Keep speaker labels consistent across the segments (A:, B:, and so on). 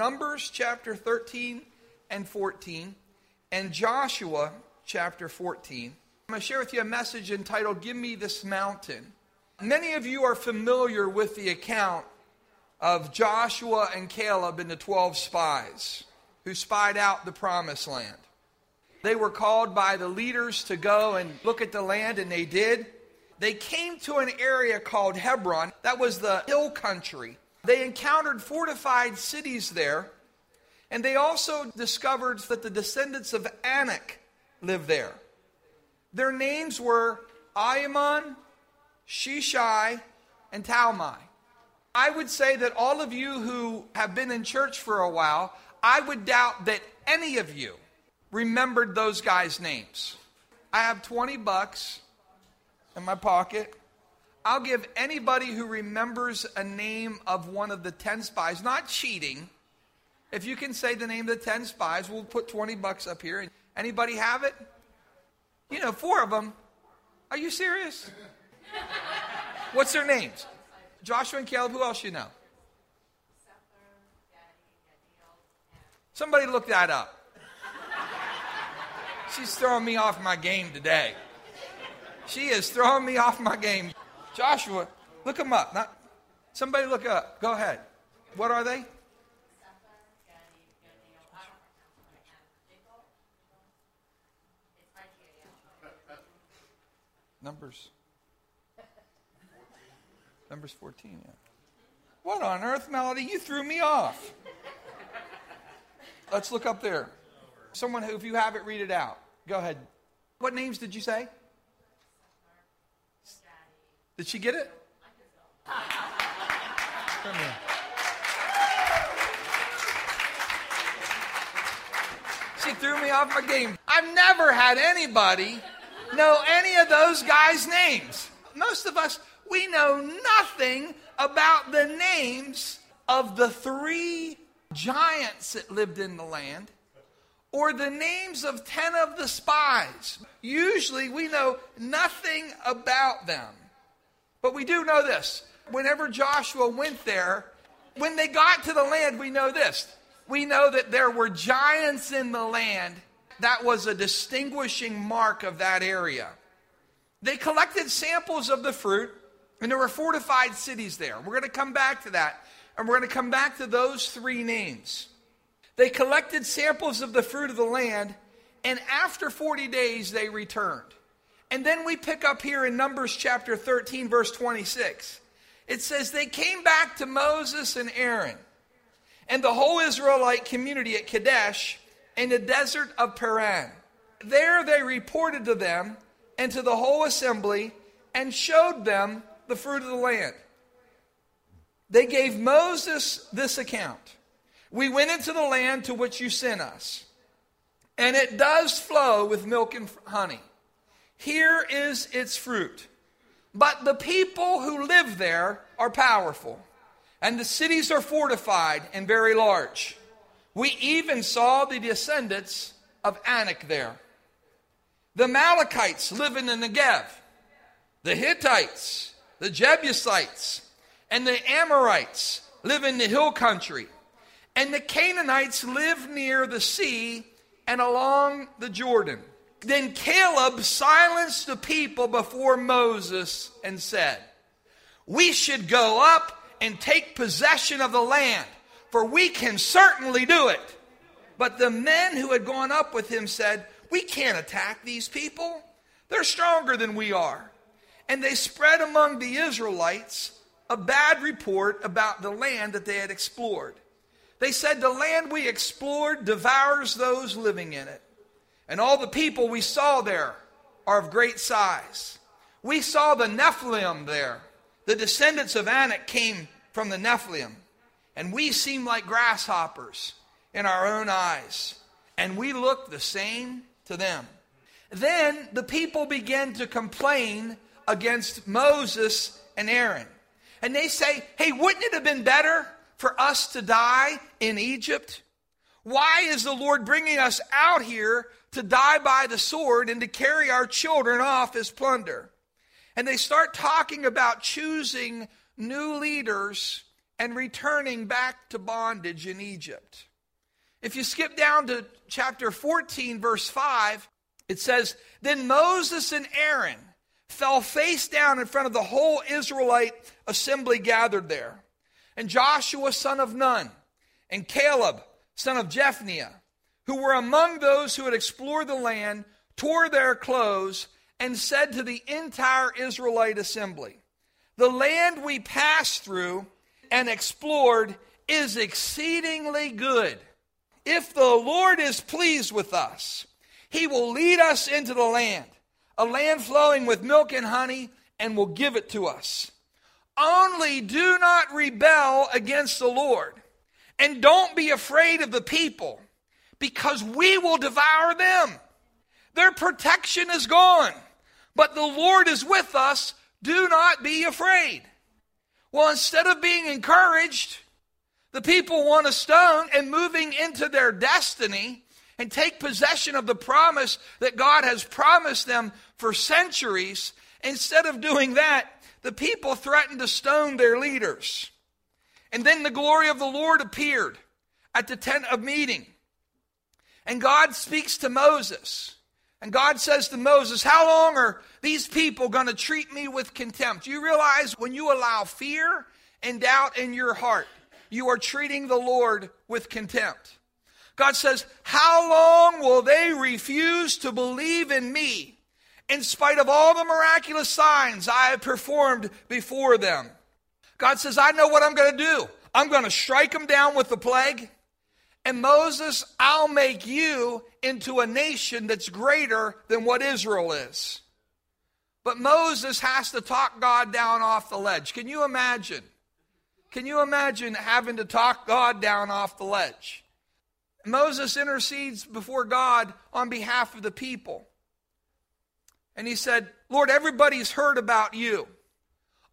A: Numbers chapter 13 and 14 and Joshua chapter 14. I'm going to share with you a message entitled Give Me This Mountain. Many of you are familiar with the account of Joshua and Caleb and the 12 spies who spied out the promised land. They were called by the leaders to go and look at the land, and they did. They came to an area called Hebron, that was the hill country. They encountered fortified cities there, and they also discovered that the descendants of Anak lived there. Their names were Ahiman, Sheshai, and Talmai. I would say that all of you who have been in church for a while, I would doubt that any of you remembered those guys' names. I have 20 bucks in my pocket. I'll give anybody who remembers a name of one of the 10 spies, not cheating. If you can say the name of the 10 spies, we'll put 20 bucks up here. Anybody have it? You know, four of them. Are you serious? What's their names? Joshua and Caleb. Who else you know? Somebody look that up. She's throwing me off my game today. She is throwing me off my game. Joshua, look them up. Not, somebody look up. Go ahead. What are they? Numbers. Numbers 14, yeah. What on earth, Melody? You threw me off. Let's look up there. Someone who, if you have it, read it out. Go ahead. What names did you say? Did she get it? Come here. She threw me off my game. I've never had anybody know any of those guys' names. Most of us, we know nothing about the names of the three giants that lived in the land or the names of 10 of the spies. Usually we know nothing about them. But we do know this. Whenever Joshua went there, when they got to the land, we know this. We know that there were giants in the land. That was a distinguishing mark of that area. They collected samples of the fruit, and there were fortified cities there. We're going to come back to that, and we're going to come back to those three names. They collected samples of the fruit of the land, and after 40 days, they returned. And then we pick up here in Numbers chapter 13, verse 26. It says, They came back to Moses and Aaron and the whole Israelite community at Kadesh in the desert of Paran. There they reported to them and to the whole assembly and showed them the fruit of the land. They gave Moses this account We went into the land to which you sent us, and it does flow with milk and honey. Here is its fruit. But the people who live there are powerful, and the cities are fortified and very large. We even saw the descendants of Anak there. The Amalekites live in the Negev, the Hittites, the Jebusites, and the Amorites live in the hill country, and the Canaanites live near the sea and along the Jordan. Then Caleb silenced the people before Moses and said, We should go up and take possession of the land, for we can certainly do it. But the men who had gone up with him said, We can't attack these people. They're stronger than we are. And they spread among the Israelites a bad report about the land that they had explored. They said, The land we explored devours those living in it. And all the people we saw there are of great size. We saw the Nephilim there. The descendants of Anak came from the Nephilim. And we seem like grasshoppers in our own eyes. And we look the same to them. Then the people began to complain against Moses and Aaron. And they say, hey, wouldn't it have been better for us to die in Egypt? Why is the Lord bringing us out here to die by the sword and to carry our children off as plunder. And they start talking about choosing new leaders and returning back to bondage in Egypt. If you skip down to chapter 14, verse 5, it says, Then Moses and Aaron fell face down in front of the whole Israelite assembly gathered there. And Joshua, son of Nun, and Caleb, son of Jephunneh, who were among those who had explored the land, tore their clothes and said to the entire Israelite assembly, The land we passed through and explored is exceedingly good. If the Lord is pleased with us, he will lead us into the land, a land flowing with milk and honey, and will give it to us. Only do not rebel against the Lord, and don't be afraid of the people, because we will devour them. Their protection is gone, but the Lord is with us. Do not be afraid. Well, instead of being encouraged, the people want a stone and moving into their destiny and take possession of the promise that God has promised them for centuries. Instead of doing that, the people threatened to stone their leaders. And then the glory of the Lord appeared at the tent of meeting. And God speaks to Moses. And God says to Moses, How long are these people going to treat me with contempt? You realize when you allow fear and doubt in your heart, you are treating the Lord with contempt. God says, How long will they refuse to believe in me in spite of all the miraculous signs I have performed before them? God says, I know what I'm going to do. I'm going to strike them down with the plague. And Moses, I'll make you into a nation that's greater than what Israel is. But Moses has to talk God down off the ledge. Can you imagine? Can you imagine having to talk God down off the ledge? Moses intercedes before God on behalf of the people. And he said, Lord, everybody's heard about you.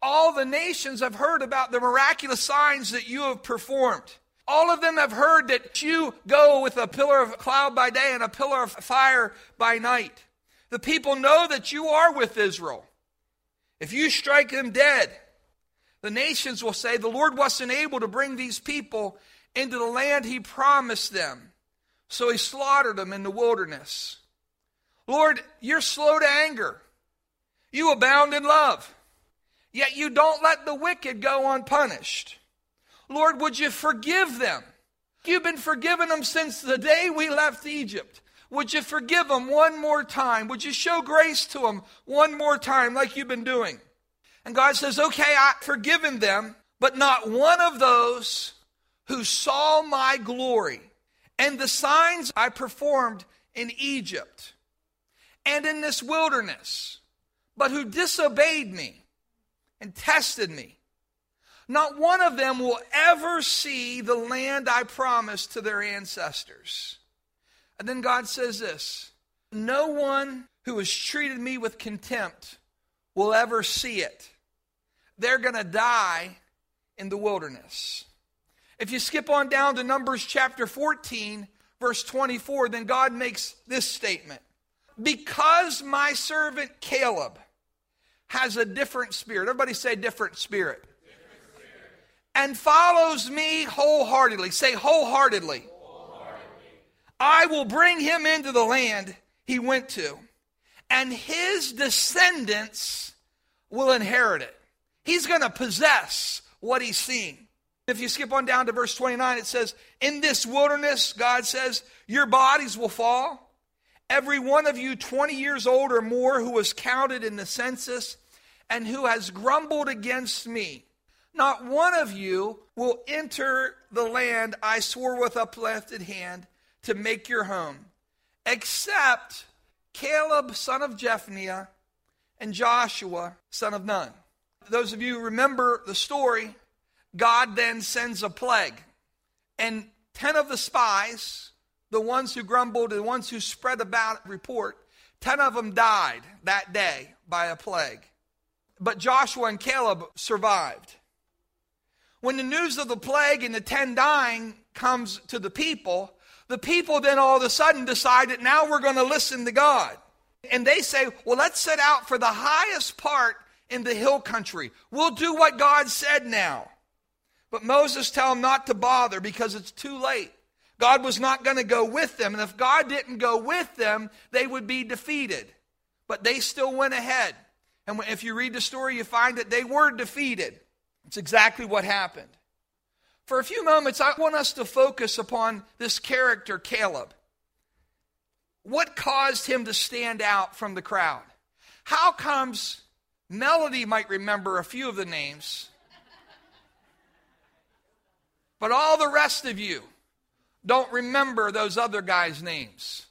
A: All the nations have heard about the miraculous signs that you have performed. All of them have heard that you go with a pillar of cloud by day and a pillar of fire by night. The people know that you are with Israel. If you strike them dead, the nations will say, The Lord wasn't able to bring these people into the land he promised them. So he slaughtered them in the wilderness. Lord, you're slow to anger. You abound in love. Yet you don't let the wicked go unpunished. Lord, would you forgive them? You've been forgiving them since the day we left Egypt. Would you forgive them one more time? Would you show grace to them one more time like you've been doing? And God says, Okay, I've forgiven them, but not one of those who saw my glory and the signs I performed in Egypt and in this wilderness, but who disobeyed me and tested me. Not one of them will ever see the land I promised to their ancestors. And then God says this No one who has treated me with contempt will ever see it. They're going to die in the wilderness. If you skip on down to Numbers chapter 14, verse 24, then God makes this statement Because my servant Caleb has a different spirit, everybody say different spirit, different spirit. and follows me wholeheartedly. Say wholeheartedly. wholeheartedly. I will bring him into the land he went to, and his descendants will inherit it. He's going to possess what he's seen. If you skip on down to verse 29, it says, In this wilderness, God says, your bodies will fall. Every one of you 20 years old or more who was counted in the census and who has grumbled against me, not one of you will enter the land I swore with uplifted hand to make your home, except Caleb, son of Jephunneh, and Joshua, son of Nun. Those of you remember the story, God then sends a plague. And 10 of the spies, the ones who grumbled, and the ones who spread about report, 10 of them died that day by a plague. But Joshua and Caleb survived. When the news of the plague and the 10 dying comes to the people, the people then all of a sudden decide that now we're going to listen to God. And they say, well, let's set out for the highest part in the hill country. We'll do what God said now. But Moses tell them not to bother because it's too late. God was not going to go with them. And if God didn't go with them, they would be defeated. But they still went ahead. And if you read the story, you find that they were defeated. It's exactly what happened. For a few moments, I want us to focus upon this character, Caleb. What caused him to stand out from the crowd? How comes Melody might remember a few of the names, but all the rest of you don't remember those other guys' names?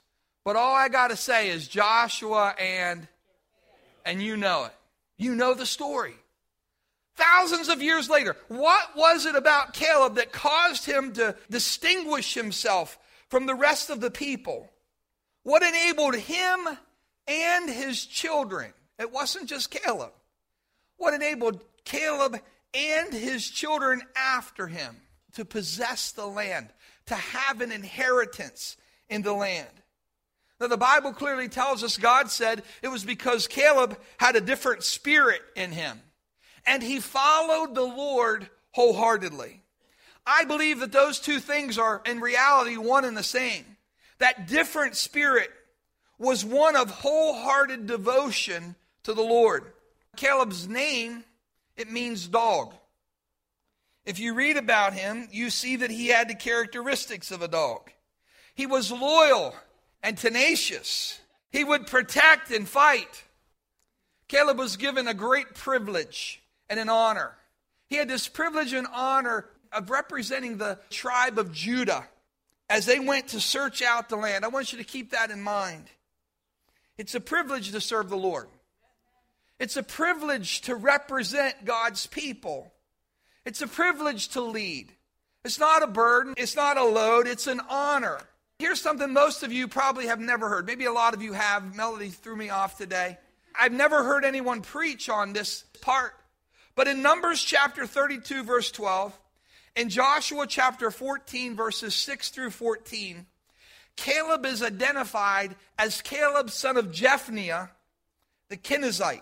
A: But all I got to say is Joshua and, and you know it. You know the story. Thousands of years later, what was it about Caleb that caused him to distinguish himself from the rest of the people? What enabled him and his children? It wasn't just Caleb. What enabled Caleb and his children after him to possess the land, to have an inheritance in the land? Now, the Bible clearly tells us God said it was because Caleb had a different spirit in him and he followed the Lord wholeheartedly. I believe that those two things are in reality one and the same. That different spirit was one of wholehearted devotion to the Lord. Caleb's name, it means dog. If you read about him, you see that he had the characteristics of a dog. He was loyal and tenacious. He would protect and fight. Caleb was given a great privilege and an honor. He had this privilege and honor of representing the tribe of Judah as they went to search out the land. I want you to keep that in mind. It's a privilege to serve the Lord. It's a privilege to represent God's people. It's a privilege to lead. It's not a burden, it's not a load, it's an honor. Here's something most of you probably have never heard. Maybe a lot of you have. Melody threw me off today. I've never heard anyone preach on this part. But in Numbers chapter 32, verse 12, in Joshua chapter 14, verses 6 through 14, Caleb is identified as Caleb, son of Jephunneh, the Kenizzite.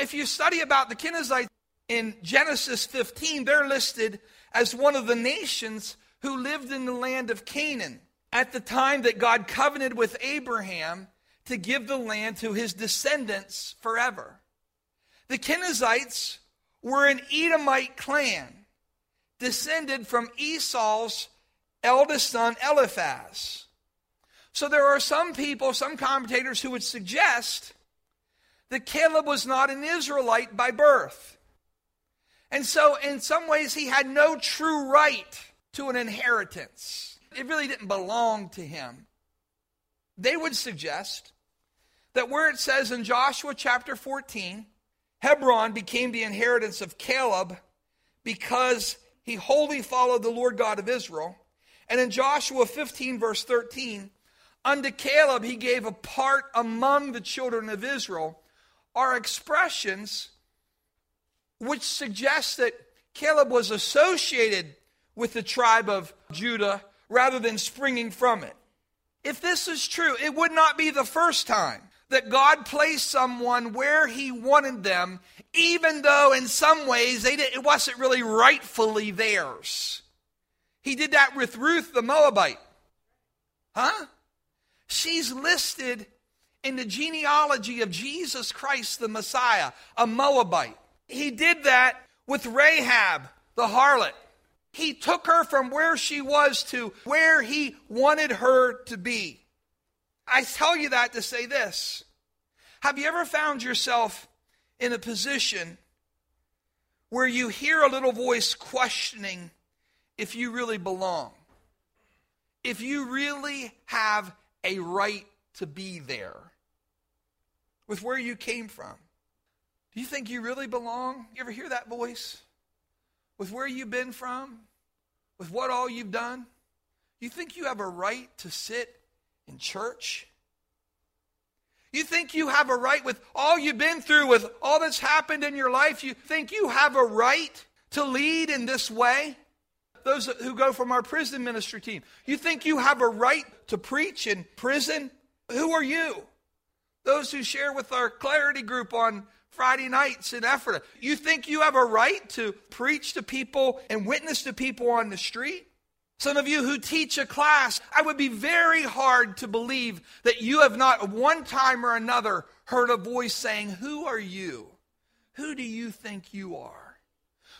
A: If you study about the Kenizzites in Genesis 15, they're listed as one of the nations who lived in the land of Canaan at the time that God covenanted with Abraham to give the land to his descendants forever. The Kenizzites were an Edomite clan, descended from Esau's eldest son, Eliphaz. So there are some people, some commentators who would suggest that Caleb was not an Israelite by birth. And so, in some ways, he had no true right to an inheritance. It really didn't belong to him. They would suggest that where it says in Joshua chapter 14, Hebron became the inheritance of Caleb because he wholly followed the Lord God of Israel. And in Joshua 15, verse 13, unto Caleb he gave a part among the children of Israel, are expressions which suggests that Caleb was associated with the tribe of Judah rather than springing from it. If this is true, it would not be the first time that God placed someone where He wanted them, even though in some ways it wasn't really rightfully theirs. He did that with Ruth the Moabite. Huh? She's listed in the genealogy of Jesus Christ the Messiah, a Moabite. He did that with Rahab the harlot. He took her from where she was to where he wanted her to be. I tell you that to say this. Have you ever found yourself in a position where you hear a little voice questioning if you really belong? If you really have a right to be there with where you came from? You think you really belong? You ever hear that voice? With where you've been from? With what all you've done? You think you have a right to sit in church? You think you have a right with all you've been through, with all that's happened in your life? You think you have a right to lead in this way? Those who go from our prison ministry team, you think you have a right to preach in prison? Who are you? Those who share with our clarity group on Friday nights in Ephrata. You think you have a right to preach to people and witness to people on the street? Some of you who teach a class, I would be very hard to believe that you have not one time or another heard a voice saying, Who are you? Who do you think you are?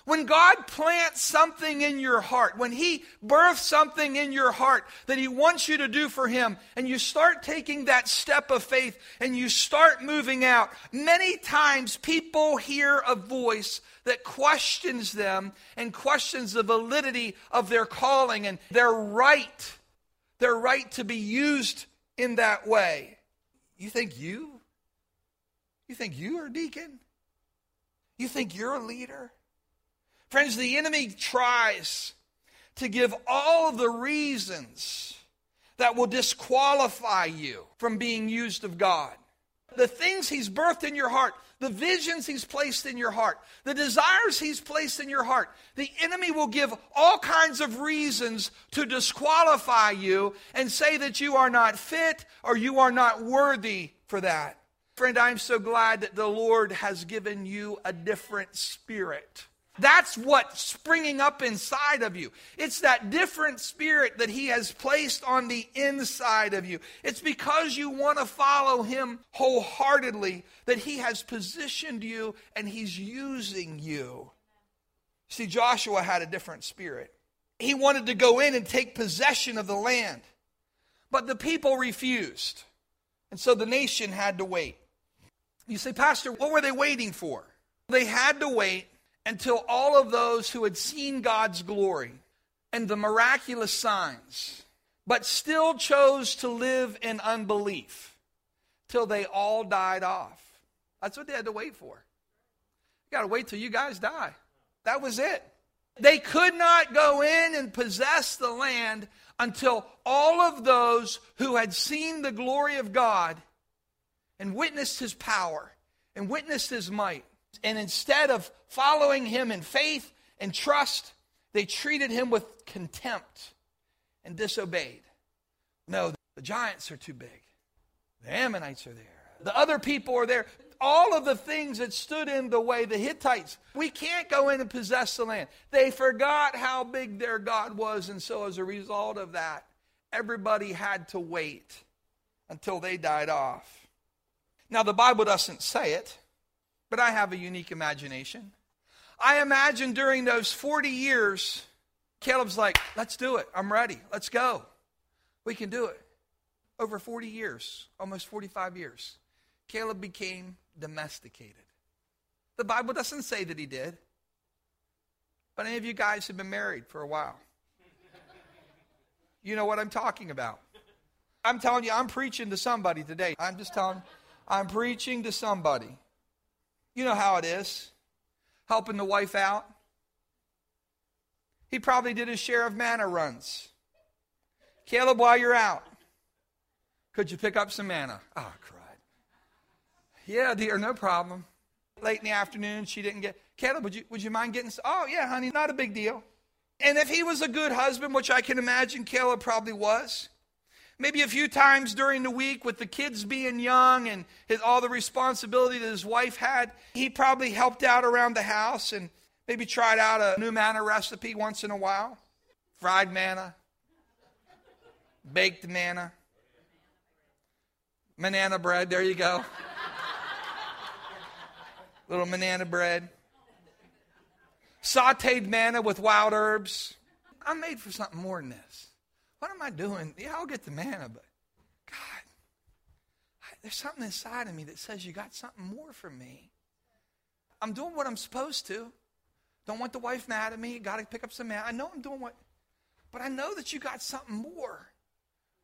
A: When God plants something in your heart, when He births something in your heart that He wants you to do for Him, and you start taking that step of faith and you start moving out, many times people hear a voice that questions them and questions the validity of their calling and their right, their right to be used in that way. You think you? You think you are a deacon? You think you're a leader? Friends, the enemy tries to give all the reasons that will disqualify you from being used of God. The things he's birthed in your heart, the visions he's placed in your heart, the desires he's placed in your heart, the enemy will give all kinds of reasons to disqualify you and say that you are not fit or you are not worthy for that. Friend, I'm so glad that the Lord has given you a different spirit. That's what's springing up inside of you. It's that different spirit that He has placed on the inside of you. It's because you want to follow Him wholeheartedly that He has positioned you and He's using you. See, Joshua had a different spirit. He wanted to go in and take possession of the land, but the people refused. And so the nation had to wait. You say, Pastor, what were they waiting for? They had to wait until all of those who had seen God's glory and the miraculous signs, but still chose to live in unbelief till they all died off. That's what they had to wait for. You got to wait till you guys die. That was it. They could not go in and possess the land until all of those who had seen the glory of God and witnessed his power and witnessed his might and instead of following him in faith and trust, they treated him with contempt and disobeyed. No, the giants are too big. The Ammonites are there. The other people are there. All of the things that stood in the way, the Hittites, we can't go in and possess the land. They forgot how big their God was, and so as a result of that, everybody had to wait until they died off. Now, the Bible doesn't say it, but I have a unique imagination. I imagine during those 40 years, Caleb's like, let's do it. I'm ready. Let's go. We can do it. Over 40 years, almost 45 years, Caleb became domesticated. The Bible doesn't say that he did. But any of you guys have been married for a while. You know what I'm talking about. I'm telling you, I'm preaching to somebody today. I'm just telling I'm preaching to somebody. You know how it is helping the wife out. He probably did his share of manna runs. Caleb, while you're out, could you pick up some manna? Ah, oh, cried. Yeah, dear, no problem. Late in the afternoon, she didn't get. Caleb, would you, would you mind getting? Oh, yeah, honey, not a big deal. And if he was a good husband, which I can imagine Caleb probably was, maybe a few times during the week with the kids being young and his, all the responsibility that his wife had, he probably helped out around the house and maybe tried out a new manna recipe once in a while. Fried manna, baked manna, banana bread, there you go. Little banana bread. Sauteed manna with wild herbs. I'm made for something more than this. What am I doing? Yeah, I'll get the manna, but God, I, there's something inside of me that says you got something more for me. I'm doing what I'm supposed to. Don't want the wife mad at me. Got to pick up some manna. I know I'm doing what, but I know that you got something more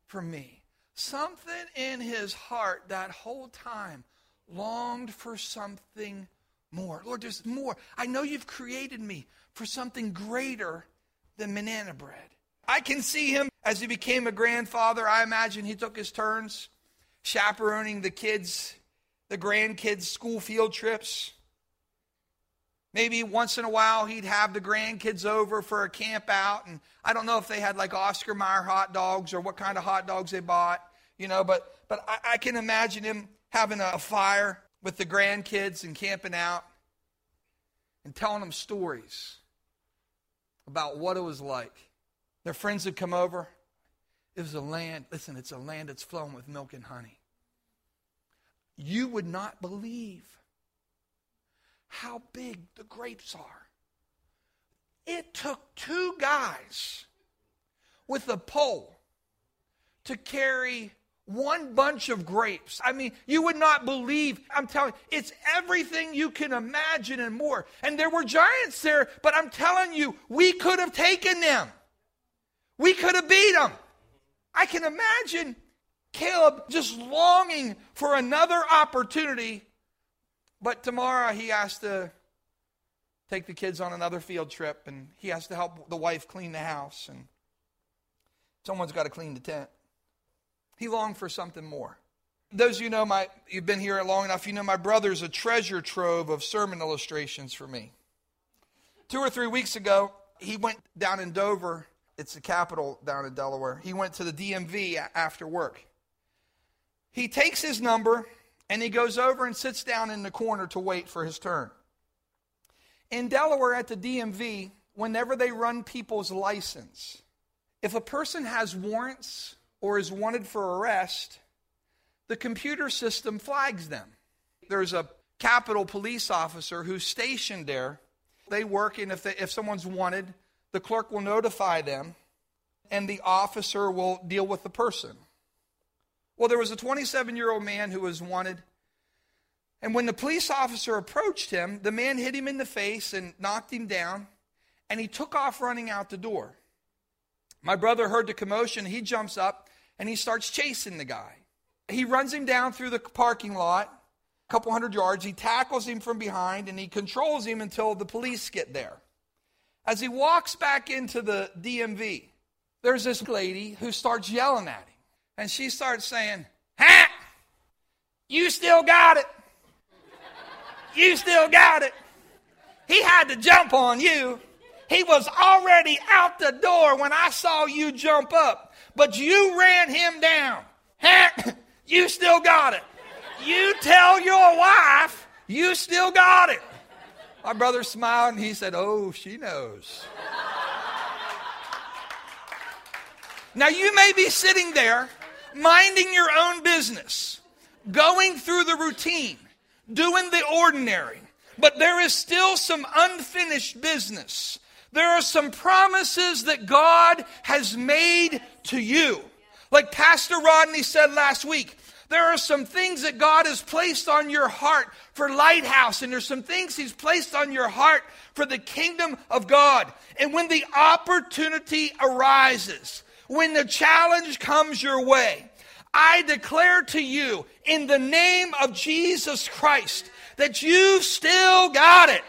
A: for me. Something in his heart that whole time longed for something more. Lord, there's more. I know you've created me for something greater than manana bread. I can see him as he became a grandfather. I imagine he took his turns chaperoning the kids, the grandkids' school field trips. Maybe once in a while he'd have the grandkids over for a camp out. And I don't know if they had like Oscar Mayer hot dogs or what kind of hot dogs they bought, you know, but, but I, I can imagine him having a fire with the grandkids and camping out and telling them stories about what it was like. Their friends would come over. It was a land, listen, it's a land that's flowing with milk and honey. You would not believe how big the grapes are. It took two guys with a pole to carry one bunch of grapes. I mean, you would not believe. I'm telling you, it's everything you can imagine and more. And there were giants there, but I'm telling you, we could have taken them. We could have beat them. I can imagine Caleb just longing for another opportunity, but tomorrow he has to take the kids on another field trip and he has to help the wife clean the house and someone's got to clean the tent. He longed for something more. Those of you know my you've been here long enough, you know my brother's a treasure trove of sermon illustrations for me. Two or three weeks ago, he went down in Dover, it's the capital down in Delaware. He went to the DMV after work. He takes his number and he goes over and sits down in the corner to wait for his turn. In Delaware at the DMV, whenever they run people's license, if a person has warrants or is wanted for arrest, the computer system flags them. There's a Capitol police officer who's stationed there. They work, and if, they, if someone's wanted, the clerk will notify them, and the officer will deal with the person. Well, there was a 27 year old man who was wanted. And when the police officer approached him, the man hit him in the face and knocked him down, and he took off running out the door. My brother heard the commotion. He jumps up and he starts chasing the guy. He runs him down through the parking lot, a couple hundred yards. He tackles him from behind and he controls him until the police get there. As he walks back into the DMV, there's this lady who starts yelling at him. And she starts saying, Ha! You still got it. You still got it. He had to jump on you. He was already out the door when I saw you jump up, but you ran him down. Ha! You still got it. You tell your wife you still got it. My brother smiled and he said, Oh, she knows. now you may be sitting there minding your own business, going through the routine, doing the ordinary. But there is still some unfinished business. There are some promises that God has made to you. Like Pastor Rodney said last week, there are some things that God has placed on your heart for Lighthouse, and there's some things He's placed on your heart for the kingdom of God. And when the opportunity arises, when the challenge comes your way, I declare to you in the name of Jesus Christ that you still got it.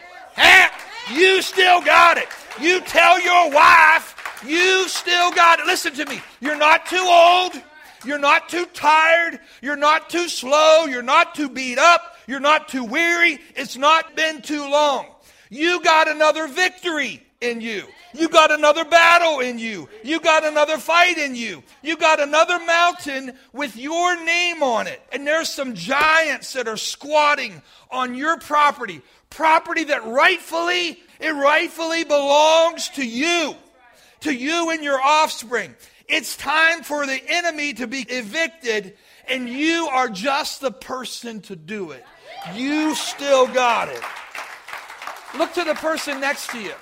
A: You still got it. You tell your wife you still got it. Listen to me. You're not too old. You're not too tired. You're not too slow. You're not too beat up. You're not too weary. It's not been too long. You got another victory in you. You got another battle in you. You got another fight in you. You got another mountain with your name on it. And there's some giants that are squatting on your property. Property that rightfully, it rightfully belongs to you. To you and your offspring. It's time for the enemy to be evicted, and you are just the person to do it. You still got it. Look to the person next to you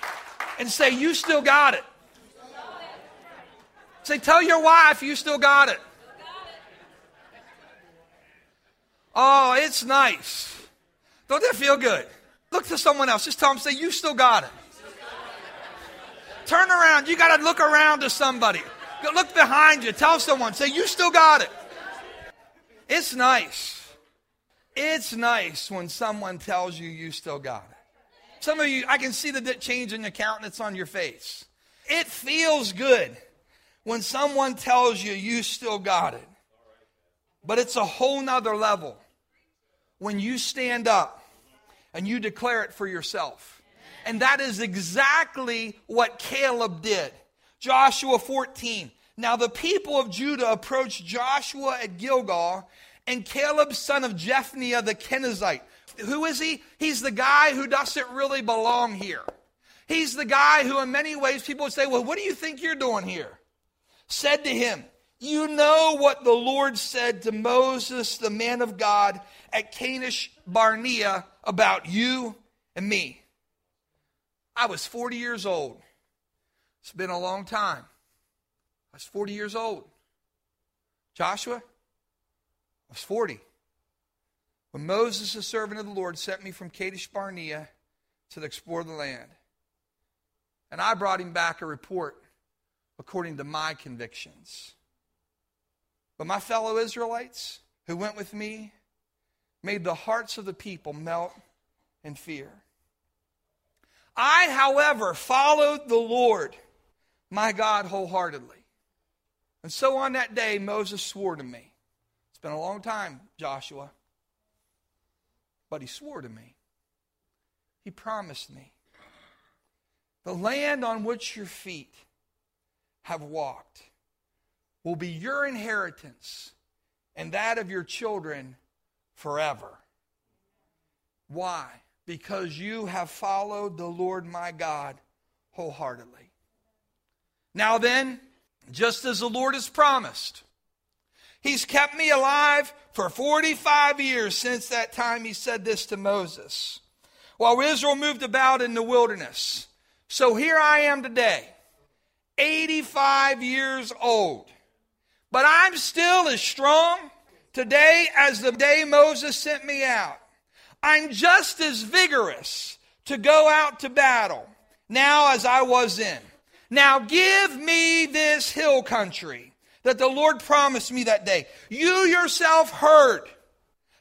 A: and say, You still got it. Say, Tell your wife you still got it. Oh, it's nice. Don't that feel good? Look to someone else. Just tell them, say, You still got it. Turn around. You got to look around to somebody. Look behind you. Tell someone, say, You still got it. It's nice. It's nice when someone tells you you still got it. Some of you, I can see the change in your countenance on your face. It feels good when someone tells you you still got it. But it's a whole nother level when you stand up and you declare it for yourself. And that is exactly what Caleb did. Joshua 14. Now the people of Judah approached Joshua at Gilgal and Caleb, son of Jephunneh the Kenizzite. Who is he? He's the guy who doesn't really belong here. He's the guy who, in many ways, people would say, Well, what do you think you're doing here? Said to him, You know what the Lord said to Moses, the man of God, at Kadesh Barnea about you and me. I was 40 years old. It's been a long time. I was 40 years old. Joshua, I was 40. When Moses, the servant of the Lord, sent me from Kadesh Barnea to explore the land. And I brought him back a report according to my convictions. But my fellow Israelites who went with me made the hearts of the people melt in fear. I, however, followed the Lord my God wholeheartedly. And so on that day, Moses swore to me. It's been a long time, Joshua. But he swore to me. He promised me. The land on which your feet have walked will be your inheritance and that of your children forever. Why? Because you have followed the Lord my God wholeheartedly. Now then, just as the Lord has promised, He's kept me alive for 45 years since that time He said this to Moses. While Israel moved about in the wilderness. So here I am today, 85 years old. But I'm still as strong today as the day Moses sent me out. I'm just as vigorous to go out to battle now as I was then. Now give me this hill country that the Lord promised me that day. You yourself heard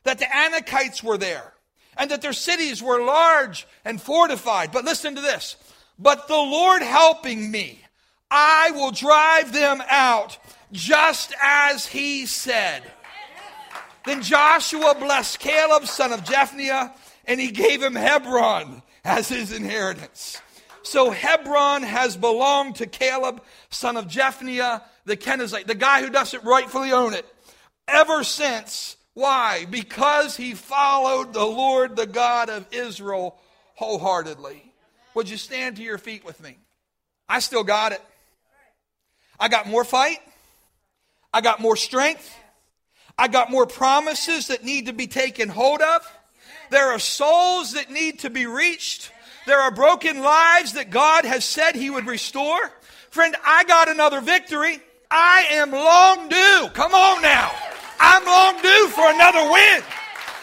A: that the Anakites were there and that their cities were large and fortified. But listen to this. But the Lord helping me, I will drive them out just as he said. Then Joshua blessed Caleb, son of Jephunneh, and he gave him Hebron as his inheritance. So Hebron has belonged to Caleb, son of Jephunneh, the Kenizzite, the guy who doesn't rightfully own it, ever since. Why? Because he followed the Lord, the God of Israel, wholeheartedly. Would you stand to your feet with me? I still got it. I got more fight. I got more strength. I got more promises that need to be taken hold of. There are souls that need to be reached. There are broken lives that God has said He would restore. Friend, I got another victory. I am long due. Come on now. I'm long due for another win.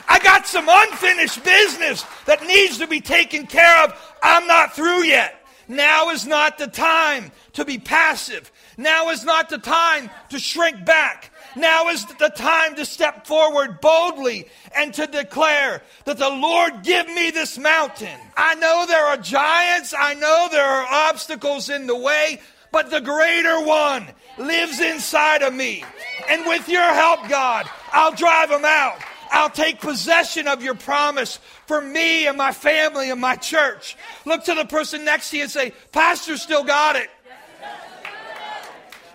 A: I got some unfinished business that needs to be taken care of. I'm not through yet. Now is not the time to be passive. Now is not the time to shrink back. Now is the time to step forward boldly and to declare that the Lord give me this mountain. I know there are giants. I know there are obstacles in the way, but the greater one lives inside of me. And with your help, God, I'll drive them out. I'll take possession of your promise for me and my family and my church. Look to the person next to you and say, Pastor still got it.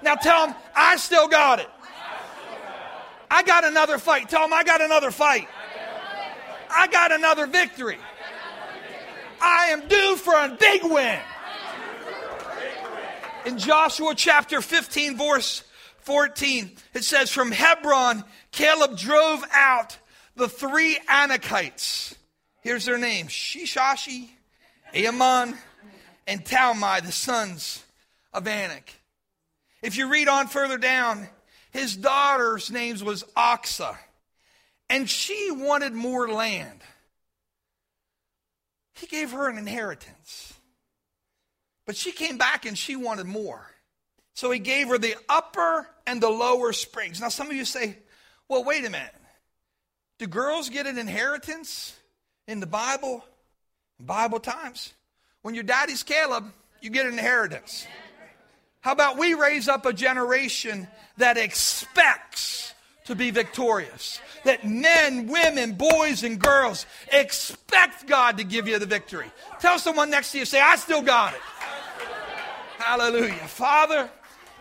A: Now tell them, I still got it. I got another fight. Tell them I got another fight. I got another victory. I am due for a big win. In Joshua chapter 15, verse 14, it says, From Hebron, Caleb drove out the three Anakites. Here's their names Shishashi, Ahiman, and Talmai, the sons of Anak. If you read on further down, his daughter's name was Achsah, and she wanted more land. He gave her an inheritance. But she came back and she wanted more. So he gave her the upper and the lower springs. Now, some of you say, well, wait a minute. Do girls get an inheritance in the Bible? Bible times. When your daddy's Caleb, you get an inheritance. How about we raise up a generation that expects to be victorious? That men, women, boys, and girls expect God to give you the victory. Tell someone next to you, say, I still got it. Hallelujah. Father,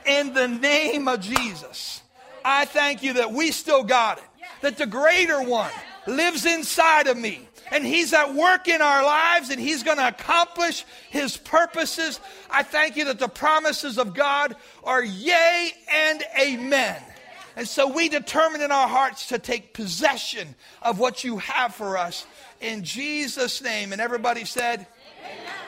A: in the name of Jesus, I thank you that we still got it. that the greater one lives inside of me. And he's at work in our lives and he's going to accomplish his purposes. I thank you that the promises of God are yea and amen. And so we determine in our hearts to take possession of what you have for us in Jesus' name. And everybody said, Amen.